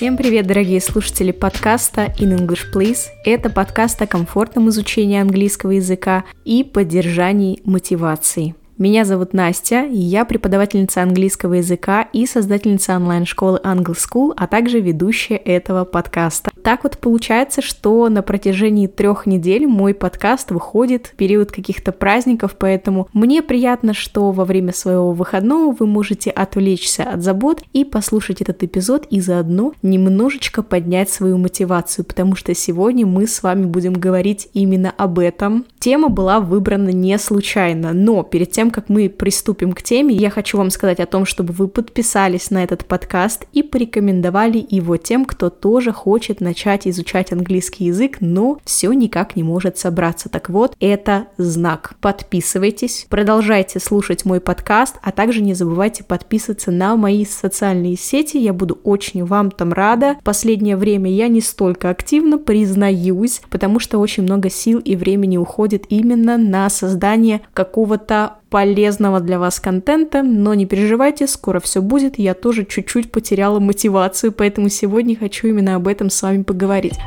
Всем привет, дорогие слушатели подкаста In English Please. Это подкаст о комфортном изучении английского языка и поддержании мотивации. Меня зовут Настя, и я преподавательница английского языка и создательница онлайн-школы Angle School, а также ведущая этого подкаста. Так вот получается, что на протяжении трех недель мой подкаст выходит в период каких-то праздников, поэтому мне приятно, что во время своего выходного вы можете отвлечься от забот и послушать этот эпизод и заодно немножечко поднять свою мотивацию, потому что сегодня мы с вами будем говорить именно об этом. Тема была выбрана не случайно, но перед тем, как мы приступим к теме, я хочу вам сказать о том, чтобы вы подписались на этот подкаст и порекомендовали его тем, кто тоже хочет начать изучать английский язык, но все никак не может собраться. Так вот, это знак. Подписывайтесь, продолжайте слушать мой подкаст, а также не забывайте подписываться на мои социальные сети. Я буду очень вам там рада. Последнее время я не столько активно, признаюсь, потому что очень много сил и времени уходит именно на создание какого-то полезного для вас контента, но не переживайте, скоро все будет, я тоже чуть-чуть потеряла мотивацию, поэтому сегодня хочу именно об этом с вами поговорить.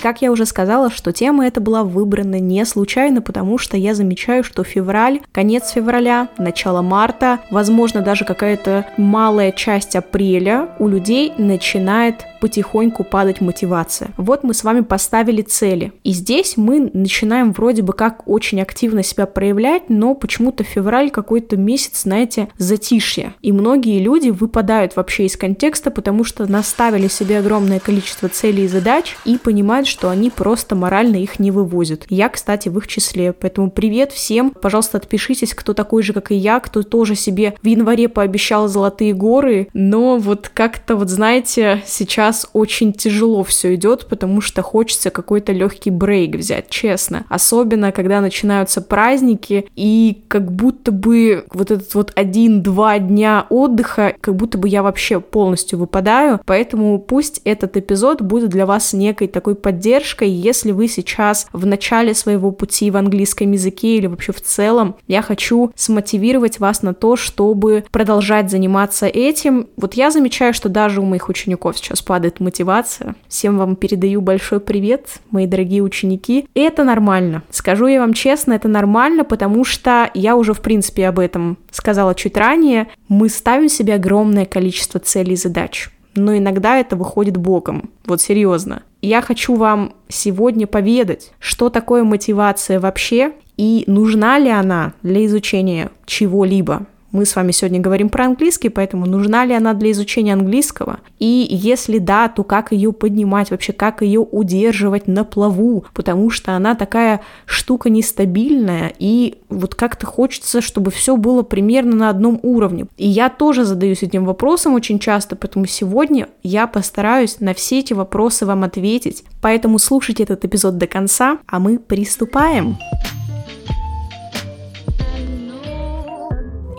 Как я уже сказала, что тема эта была выбрана не случайно, потому что я замечаю, что февраль, конец февраля, начало марта, возможно, даже какая-то малая часть апреля у людей начинает потихоньку падать мотивация. Вот мы с вами поставили цели. И здесь мы начинаем вроде бы как очень активно себя проявлять, но почему-то февраль какой-то месяц, знаете, затишье. И многие люди выпадают вообще из контекста, потому что наставили себе огромное количество целей и задач и понимают, что они просто морально их не вывозят. Я, кстати, в их числе. Поэтому привет всем. Пожалуйста, отпишитесь, кто такой же, как и я, кто тоже себе в январе пообещал золотые горы, но вот как-то, вот знаете, сейчас очень тяжело все идет, потому что хочется какой-то легкий брейк взять, честно. Особенно, когда начинаются праздники, и как будто бы вот этот вот один-два дня отдыха, как будто бы я вообще полностью выпадаю, поэтому пусть этот эпизод будет для вас некой такой поддержкой поддержкой, если вы сейчас в начале своего пути в английском языке или вообще в целом, я хочу смотивировать вас на то, чтобы продолжать заниматься этим. Вот я замечаю, что даже у моих учеников сейчас падает мотивация. Всем вам передаю большой привет, мои дорогие ученики. Это нормально. Скажу я вам честно, это нормально, потому что я уже, в принципе, об этом сказала чуть ранее. Мы ставим себе огромное количество целей и задач но иногда это выходит боком. Вот серьезно. Я хочу вам сегодня поведать, что такое мотивация вообще и нужна ли она для изучения чего-либо. Мы с вами сегодня говорим про английский, поэтому нужна ли она для изучения английского? И если да, то как ее поднимать, вообще как ее удерживать на плаву, потому что она такая штука нестабильная, и вот как-то хочется, чтобы все было примерно на одном уровне. И я тоже задаюсь этим вопросом очень часто, поэтому сегодня я постараюсь на все эти вопросы вам ответить. Поэтому слушайте этот эпизод до конца, а мы приступаем.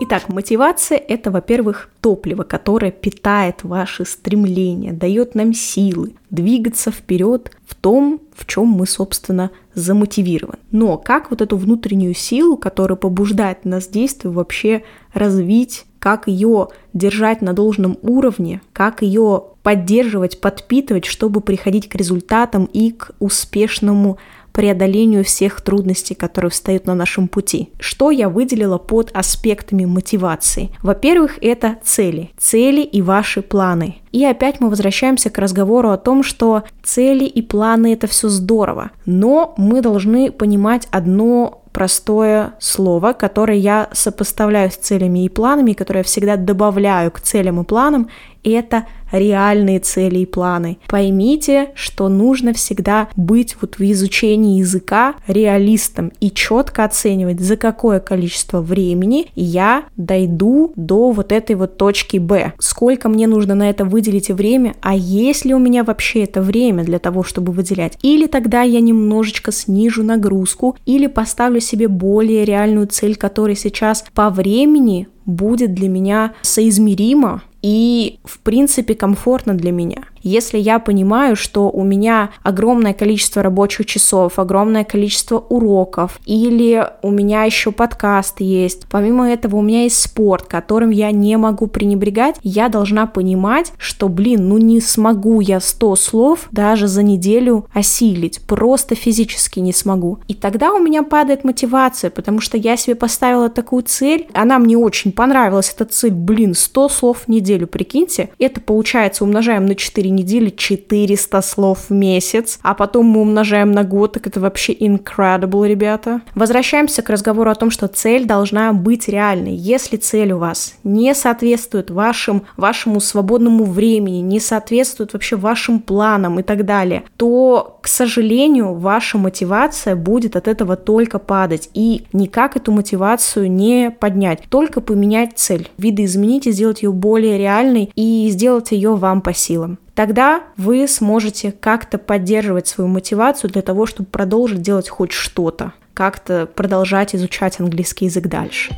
Итак, мотивация – это, во-первых, топливо, которое питает ваши стремления, дает нам силы двигаться вперед в том, в чем мы, собственно, замотивированы. Но как вот эту внутреннюю силу, которая побуждает нас действовать, вообще развить, как ее держать на должном уровне, как ее поддерживать, подпитывать, чтобы приходить к результатам и к успешному преодолению всех трудностей, которые встают на нашем пути. Что я выделила под аспектами мотивации? Во-первых, это цели. Цели и ваши планы. И опять мы возвращаемся к разговору о том, что цели и планы это все здорово, но мы должны понимать одно простое слово, которое я сопоставляю с целями и планами, которое я всегда добавляю к целям и планам, это реальные цели и планы. Поймите, что нужно всегда быть вот в изучении языка реалистом и четко оценивать, за какое количество времени я дойду до вот этой вот точки Б. Сколько мне нужно на это выделить время, а есть ли у меня вообще это время для того, чтобы выделять? Или тогда я немножечко снижу нагрузку, или поставлю себе более реальную цель, которая сейчас по времени будет для меня соизмеримо и, в принципе, комфортно для меня. Если я понимаю, что у меня огромное количество рабочих часов, огромное количество уроков, или у меня еще подкаст есть, помимо этого у меня есть спорт, которым я не могу пренебрегать, я должна понимать, что, блин, ну не смогу я 100 слов даже за неделю осилить, просто физически не смогу. И тогда у меня падает мотивация, потому что я себе поставила такую цель, она мне очень понравилась, эта цель, блин, 100 слов в неделю, прикиньте, это получается умножаем на 4 недели 400 слов в месяц, а потом мы умножаем на год, так это вообще incredible, ребята. Возвращаемся к разговору о том, что цель должна быть реальной. Если цель у вас не соответствует вашим, вашему свободному времени, не соответствует вообще вашим планам и так далее, то, к сожалению, ваша мотивация будет от этого только падать. И никак эту мотивацию не поднять, только поменять цель, видоизменить и сделать ее более реальной и сделать ее вам по силам. Тогда вы сможете как-то поддерживать свою мотивацию для того, чтобы продолжить делать хоть что-то, как-то продолжать изучать английский язык дальше.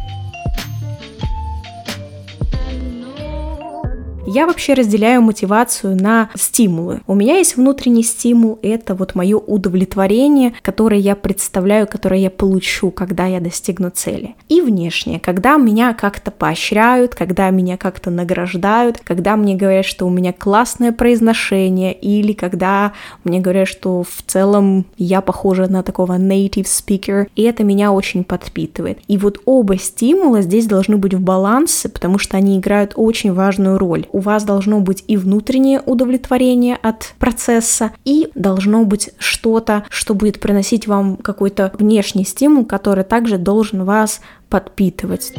Я вообще разделяю мотивацию на стимулы. У меня есть внутренний стимул, это вот мое удовлетворение, которое я представляю, которое я получу, когда я достигну цели. И внешнее, когда меня как-то поощряют, когда меня как-то награждают, когда мне говорят, что у меня классное произношение, или когда мне говорят, что в целом я похожа на такого native speaker, и это меня очень подпитывает. И вот оба стимула здесь должны быть в балансе, потому что они играют очень важную роль у вас должно быть и внутреннее удовлетворение от процесса, и должно быть что-то, что будет приносить вам какой-то внешний стимул, который также должен вас подпитывать.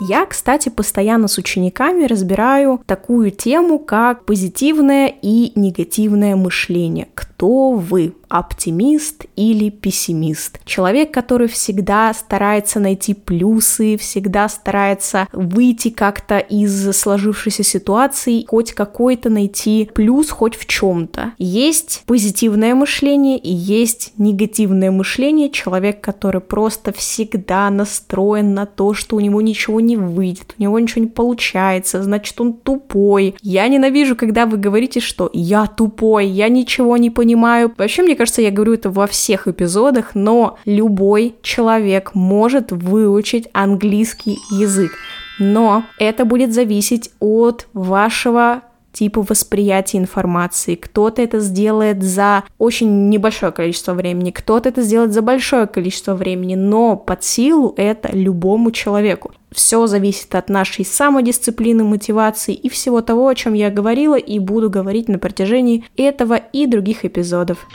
Я, кстати, постоянно с учениками разбираю такую тему, как позитивное и негативное мышление. Кто вы? Оптимист или пессимист. Человек, который всегда старается найти плюсы, всегда старается выйти как-то из сложившейся ситуации, хоть какой-то найти плюс хоть в чем-то. Есть позитивное мышление и есть негативное мышление. Человек, который просто всегда настроен на то, что у него ничего не выйдет, у него ничего не получается, значит он тупой. Я ненавижу, когда вы говорите, что я тупой, я ничего не понимаю. Вообще, мне кажется, кажется, я говорю это во всех эпизодах, но любой человек может выучить английский язык. Но это будет зависеть от вашего типа восприятия информации. Кто-то это сделает за очень небольшое количество времени, кто-то это сделает за большое количество времени, но под силу это любому человеку. Все зависит от нашей самодисциплины, мотивации и всего того, о чем я говорила и буду говорить на протяжении этого и других эпизодов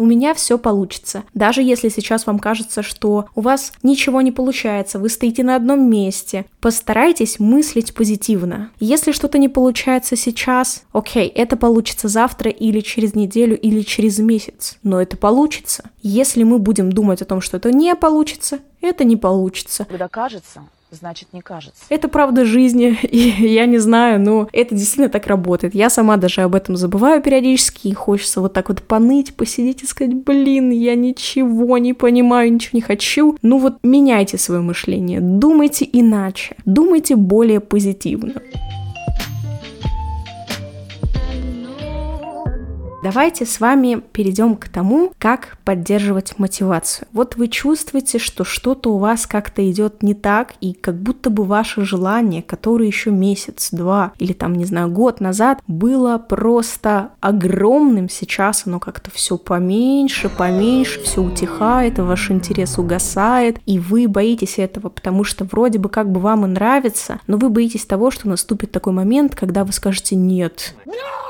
у меня все получится. Даже если сейчас вам кажется, что у вас ничего не получается, вы стоите на одном месте, постарайтесь мыслить позитивно. Если что-то не получается сейчас, окей, это получится завтра или через неделю или через месяц, но это получится. Если мы будем думать о том, что это не получится, это не получится. Когда кажется, значит не кажется. Это правда жизни, и я не знаю, но это действительно так работает. Я сама даже об этом забываю периодически, и хочется вот так вот поныть, посидеть и сказать, блин, я ничего не понимаю, ничего не хочу. Ну вот меняйте свое мышление, думайте иначе, думайте более позитивно. Давайте с вами перейдем к тому, как поддерживать мотивацию. Вот вы чувствуете, что что-то у вас как-то идет не так, и как будто бы ваше желание, которое еще месяц, два или там, не знаю, год назад было просто огромным, сейчас оно как-то все поменьше, поменьше, все утихает, ваш интерес угасает, и вы боитесь этого, потому что вроде бы как бы вам и нравится, но вы боитесь того, что наступит такой момент, когда вы скажете «нет». No!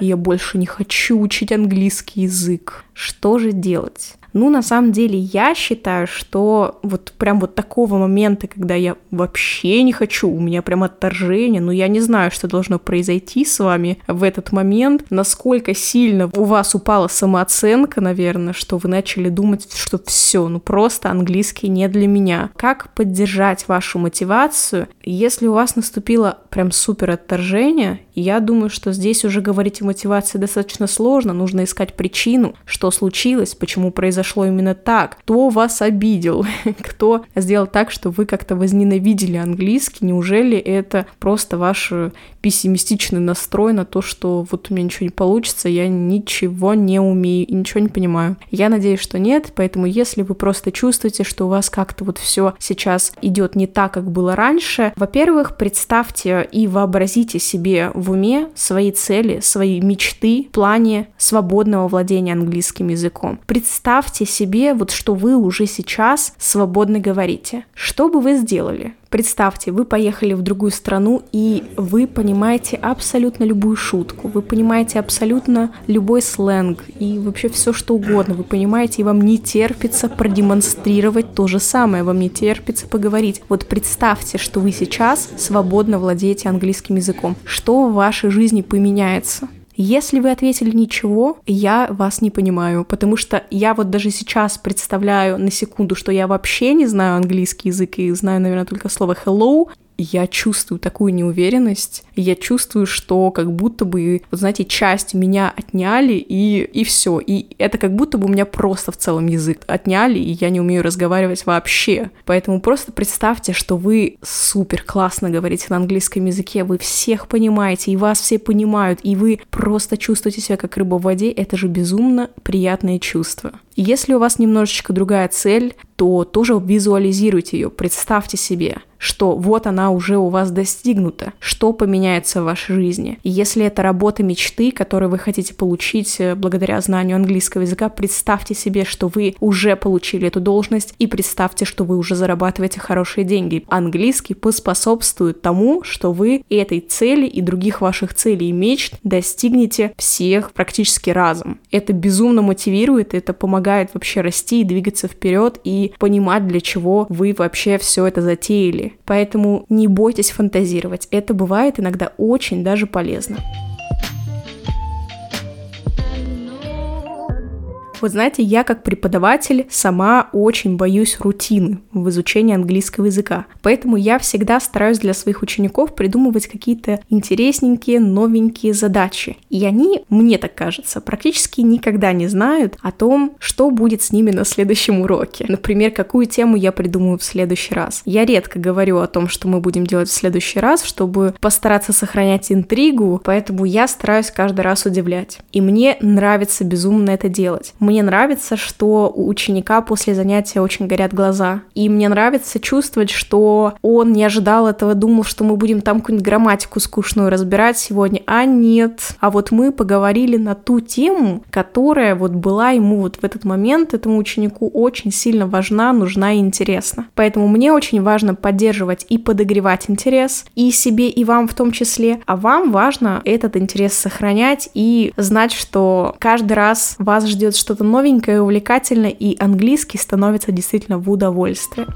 Я больше не хочу учить английский язык. Что же делать? Ну, на самом деле, я считаю, что вот прям вот такого момента, когда я вообще не хочу, у меня прям отторжение, ну, я не знаю, что должно произойти с вами в этот момент, насколько сильно у вас упала самооценка, наверное, что вы начали думать, что все, ну, просто английский не для меня. Как поддержать вашу мотивацию, если у вас наступило прям супер отторжение, я думаю, что здесь уже говорить о мотивацией достаточно сложно, нужно искать причину, что случилось, почему произошло именно так, кто вас обидел, кто сделал так, что вы как-то возненавидели английский, неужели это просто ваш пессимистичный настрой на то, что вот у меня ничего не получится, я ничего не умею и ничего не понимаю. Я надеюсь, что нет, поэтому если вы просто чувствуете, что у вас как-то вот все сейчас идет не так, как было раньше, во-первых, представьте и вообразите себе в уме свои цели, свои мечты в плане свободного владения английским языком. Представьте себе вот, что вы уже сейчас свободно говорите. Что бы вы сделали? Представьте, вы поехали в другую страну, и вы понимаете абсолютно любую шутку, вы понимаете абсолютно любой сленг и вообще все что угодно. Вы понимаете, и вам не терпится продемонстрировать то же самое, вам не терпится поговорить. Вот представьте, что вы сейчас свободно владеете английским языком. Что в вашей жизни поменяется? Если вы ответили ничего, я вас не понимаю, потому что я вот даже сейчас представляю на секунду, что я вообще не знаю английский язык и знаю, наверное, только слово hello, я чувствую такую неуверенность, я чувствую, что как будто бы, вот знаете, часть меня отняли, и, и все. И это как будто бы у меня просто в целом язык отняли, и я не умею разговаривать вообще. Поэтому просто представьте, что вы супер классно говорите на английском языке, вы всех понимаете, и вас все понимают, и вы просто чувствуете себя как рыба в воде, это же безумно приятное чувство. Если у вас немножечко другая цель, то тоже визуализируйте ее, представьте себе, что вот она уже у вас достигнута, что поменяется в вашей жизни. И если это работа мечты, которую вы хотите получить э, благодаря знанию английского языка, представьте себе, что вы уже получили эту должность и представьте, что вы уже зарабатываете хорошие деньги. Английский поспособствует тому, что вы этой цели и других ваших целей и мечт достигнете всех практически разом. Это безумно мотивирует, это помогает вообще расти и двигаться вперед и понимать, для чего вы вообще все это затеяли. Поэтому не бойтесь фантазировать. Это бывает иногда очень даже полезно. Вот знаете, я как преподаватель сама очень боюсь рутины в изучении английского языка. Поэтому я всегда стараюсь для своих учеников придумывать какие-то интересненькие, новенькие задачи. И они, мне так кажется, практически никогда не знают о том, что будет с ними на следующем уроке. Например, какую тему я придумаю в следующий раз. Я редко говорю о том, что мы будем делать в следующий раз, чтобы постараться сохранять интригу, поэтому я стараюсь каждый раз удивлять. И мне нравится безумно это делать. Мне нравится, что у ученика после занятия очень горят глаза. И мне нравится чувствовать, что он не ожидал этого, думал, что мы будем там какую-нибудь грамматику скучную разбирать сегодня. А нет. А вот мы поговорили на ту тему, которая вот была ему вот в этот момент, этому ученику очень сильно важна, нужна и интересна. Поэтому мне очень важно поддерживать и подогревать интерес и себе, и вам в том числе. А вам важно этот интерес сохранять и знать, что каждый раз вас ждет что-то что-то новенькое и увлекательное, и английский становится действительно в удовольствие.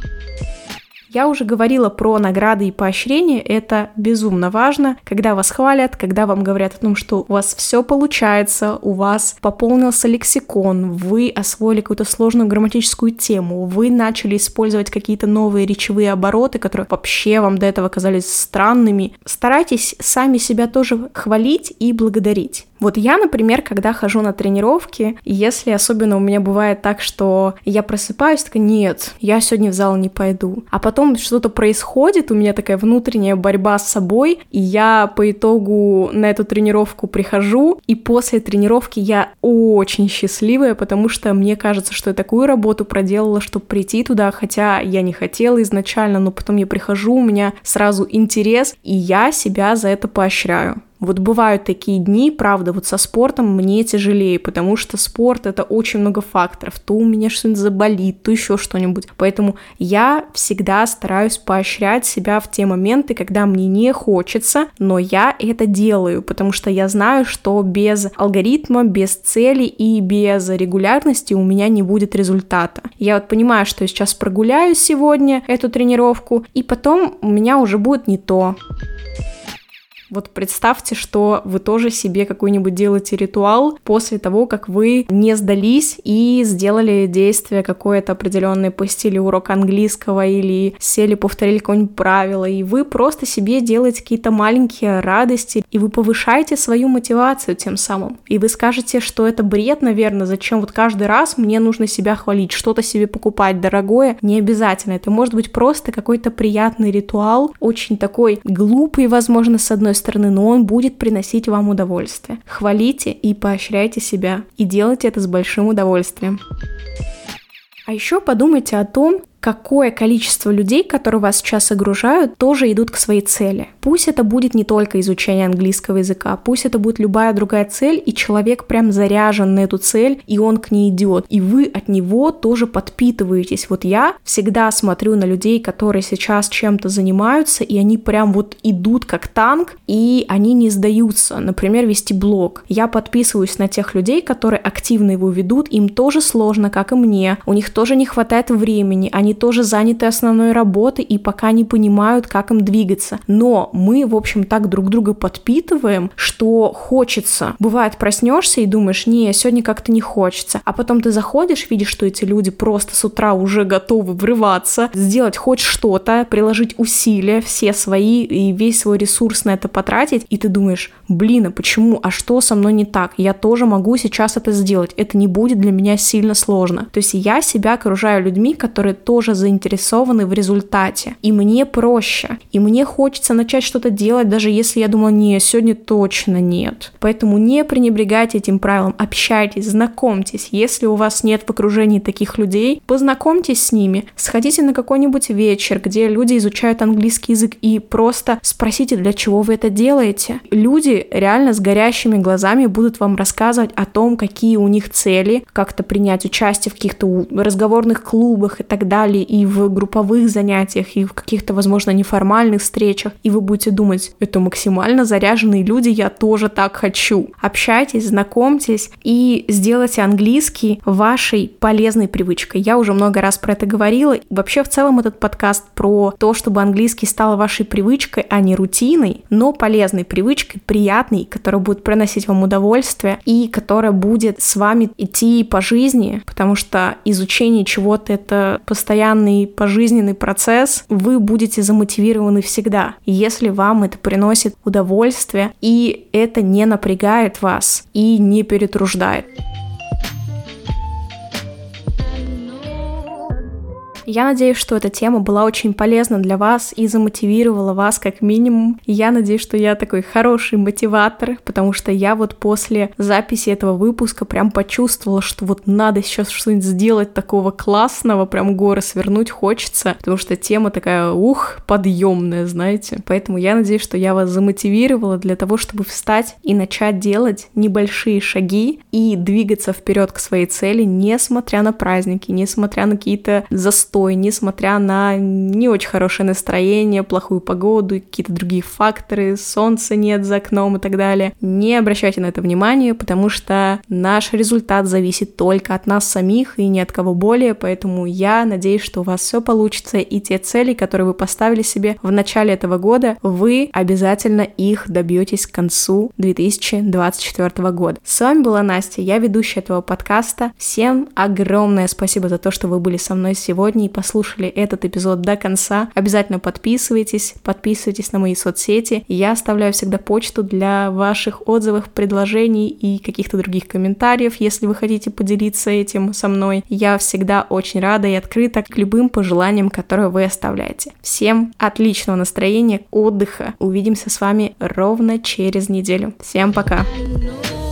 Я уже говорила про награды и поощрения, это безумно важно, когда вас хвалят, когда вам говорят о том, что у вас все получается, у вас пополнился лексикон, вы освоили какую-то сложную грамматическую тему, вы начали использовать какие-то новые речевые обороты, которые вообще вам до этого казались странными. Старайтесь сами себя тоже хвалить и благодарить. Вот я, например, когда хожу на тренировки, если особенно у меня бывает так, что я просыпаюсь, такая, нет, я сегодня в зал не пойду. А потом что-то происходит, у меня такая внутренняя борьба с собой, и я по итогу на эту тренировку прихожу, и после тренировки я очень счастливая, потому что мне кажется, что я такую работу проделала, чтобы прийти туда, хотя я не хотела изначально, но потом я прихожу, у меня сразу интерес, и я себя за это поощряю. Вот бывают такие дни, правда, вот со спортом мне тяжелее, потому что спорт это очень много факторов. То у меня что-нибудь заболит, то еще что-нибудь. Поэтому я всегда стараюсь поощрять себя в те моменты, когда мне не хочется, но я это делаю, потому что я знаю, что без алгоритма, без цели и без регулярности у меня не будет результата. Я вот понимаю, что я сейчас прогуляю сегодня эту тренировку, и потом у меня уже будет не то. Вот представьте, что вы тоже себе какой-нибудь делаете ритуал после того, как вы не сдались и сделали действие какое-то определенное по стилю урок английского или сели, повторили какое-нибудь правило, и вы просто себе делаете какие-то маленькие радости, и вы повышаете свою мотивацию тем самым. И вы скажете, что это бред, наверное, зачем вот каждый раз мне нужно себя хвалить, что-то себе покупать дорогое, не обязательно. Это может быть просто какой-то приятный ритуал, очень такой глупый, возможно, с одной стороны, но он будет приносить вам удовольствие. Хвалите и поощряйте себя, и делайте это с большим удовольствием. А еще подумайте о том, какое количество людей, которые вас сейчас огружают, тоже идут к своей цели. Пусть это будет не только изучение английского языка, пусть это будет любая другая цель, и человек прям заряжен на эту цель, и он к ней идет, и вы от него тоже подпитываетесь. Вот я всегда смотрю на людей, которые сейчас чем-то занимаются, и они прям вот идут как танк, и они не сдаются. Например, вести блог. Я подписываюсь на тех людей, которые активно его ведут, им тоже сложно, как и мне, у них тоже не хватает времени, они тоже заняты основной работой и пока не понимают, как им двигаться. Но мы, в общем, так друг друга подпитываем, что хочется. Бывает, проснешься и думаешь, не, сегодня как-то не хочется. А потом ты заходишь, видишь, что эти люди просто с утра уже готовы врываться, сделать хоть что-то, приложить усилия все свои и весь свой ресурс на это потратить, и ты думаешь, блин, а почему, а что со мной не так? Я тоже могу сейчас это сделать. Это не будет для меня сильно сложно. То есть я себя окружаю людьми, которые тоже тоже заинтересованы в результате. И мне проще. И мне хочется начать что-то делать, даже если я думала, не, сегодня точно нет. Поэтому не пренебрегайте этим правилом, общайтесь, знакомьтесь. Если у вас нет в окружении таких людей, познакомьтесь с ними, сходите на какой-нибудь вечер, где люди изучают английский язык и просто спросите, для чего вы это делаете. Люди реально с горящими глазами будут вам рассказывать о том, какие у них цели, как-то принять участие в каких-то разговорных клубах и так далее, далее, и в групповых занятиях, и в каких-то, возможно, неформальных встречах, и вы будете думать, это максимально заряженные люди, я тоже так хочу. Общайтесь, знакомьтесь и сделайте английский вашей полезной привычкой. Я уже много раз про это говорила. Вообще, в целом, этот подкаст про то, чтобы английский стал вашей привычкой, а не рутиной, но полезной привычкой, приятной, которая будет приносить вам удовольствие и которая будет с вами идти по жизни, потому что изучение чего-то это постоянно постоянный пожизненный процесс, вы будете замотивированы всегда, если вам это приносит удовольствие и это не напрягает вас и не перетруждает. Я надеюсь, что эта тема была очень полезна для вас и замотивировала вас как минимум. я надеюсь, что я такой хороший мотиватор, потому что я вот после записи этого выпуска прям почувствовала, что вот надо сейчас что-нибудь сделать такого классного, прям горы свернуть хочется, потому что тема такая, ух, подъемная, знаете. Поэтому я надеюсь, что я вас замотивировала для того, чтобы встать и начать делать небольшие шаги и двигаться вперед к своей цели, несмотря на праздники, несмотря на какие-то застои застой, несмотря на не очень хорошее настроение, плохую погоду какие-то другие факторы, солнца нет за окном и так далее. Не обращайте на это внимания, потому что наш результат зависит только от нас самих и ни от кого более, поэтому я надеюсь, что у вас все получится, и те цели, которые вы поставили себе в начале этого года, вы обязательно их добьетесь к концу 2024 года. С вами была Настя, я ведущая этого подкаста. Всем огромное спасибо за то, что вы были со мной сегодня и послушали этот эпизод до конца, обязательно подписывайтесь, подписывайтесь на мои соцсети. Я оставляю всегда почту для ваших отзывов, предложений и каких-то других комментариев, если вы хотите поделиться этим со мной. Я всегда очень рада и открыта к любым пожеланиям, которые вы оставляете. Всем отличного настроения, отдыха. Увидимся с вами ровно через неделю. Всем пока! I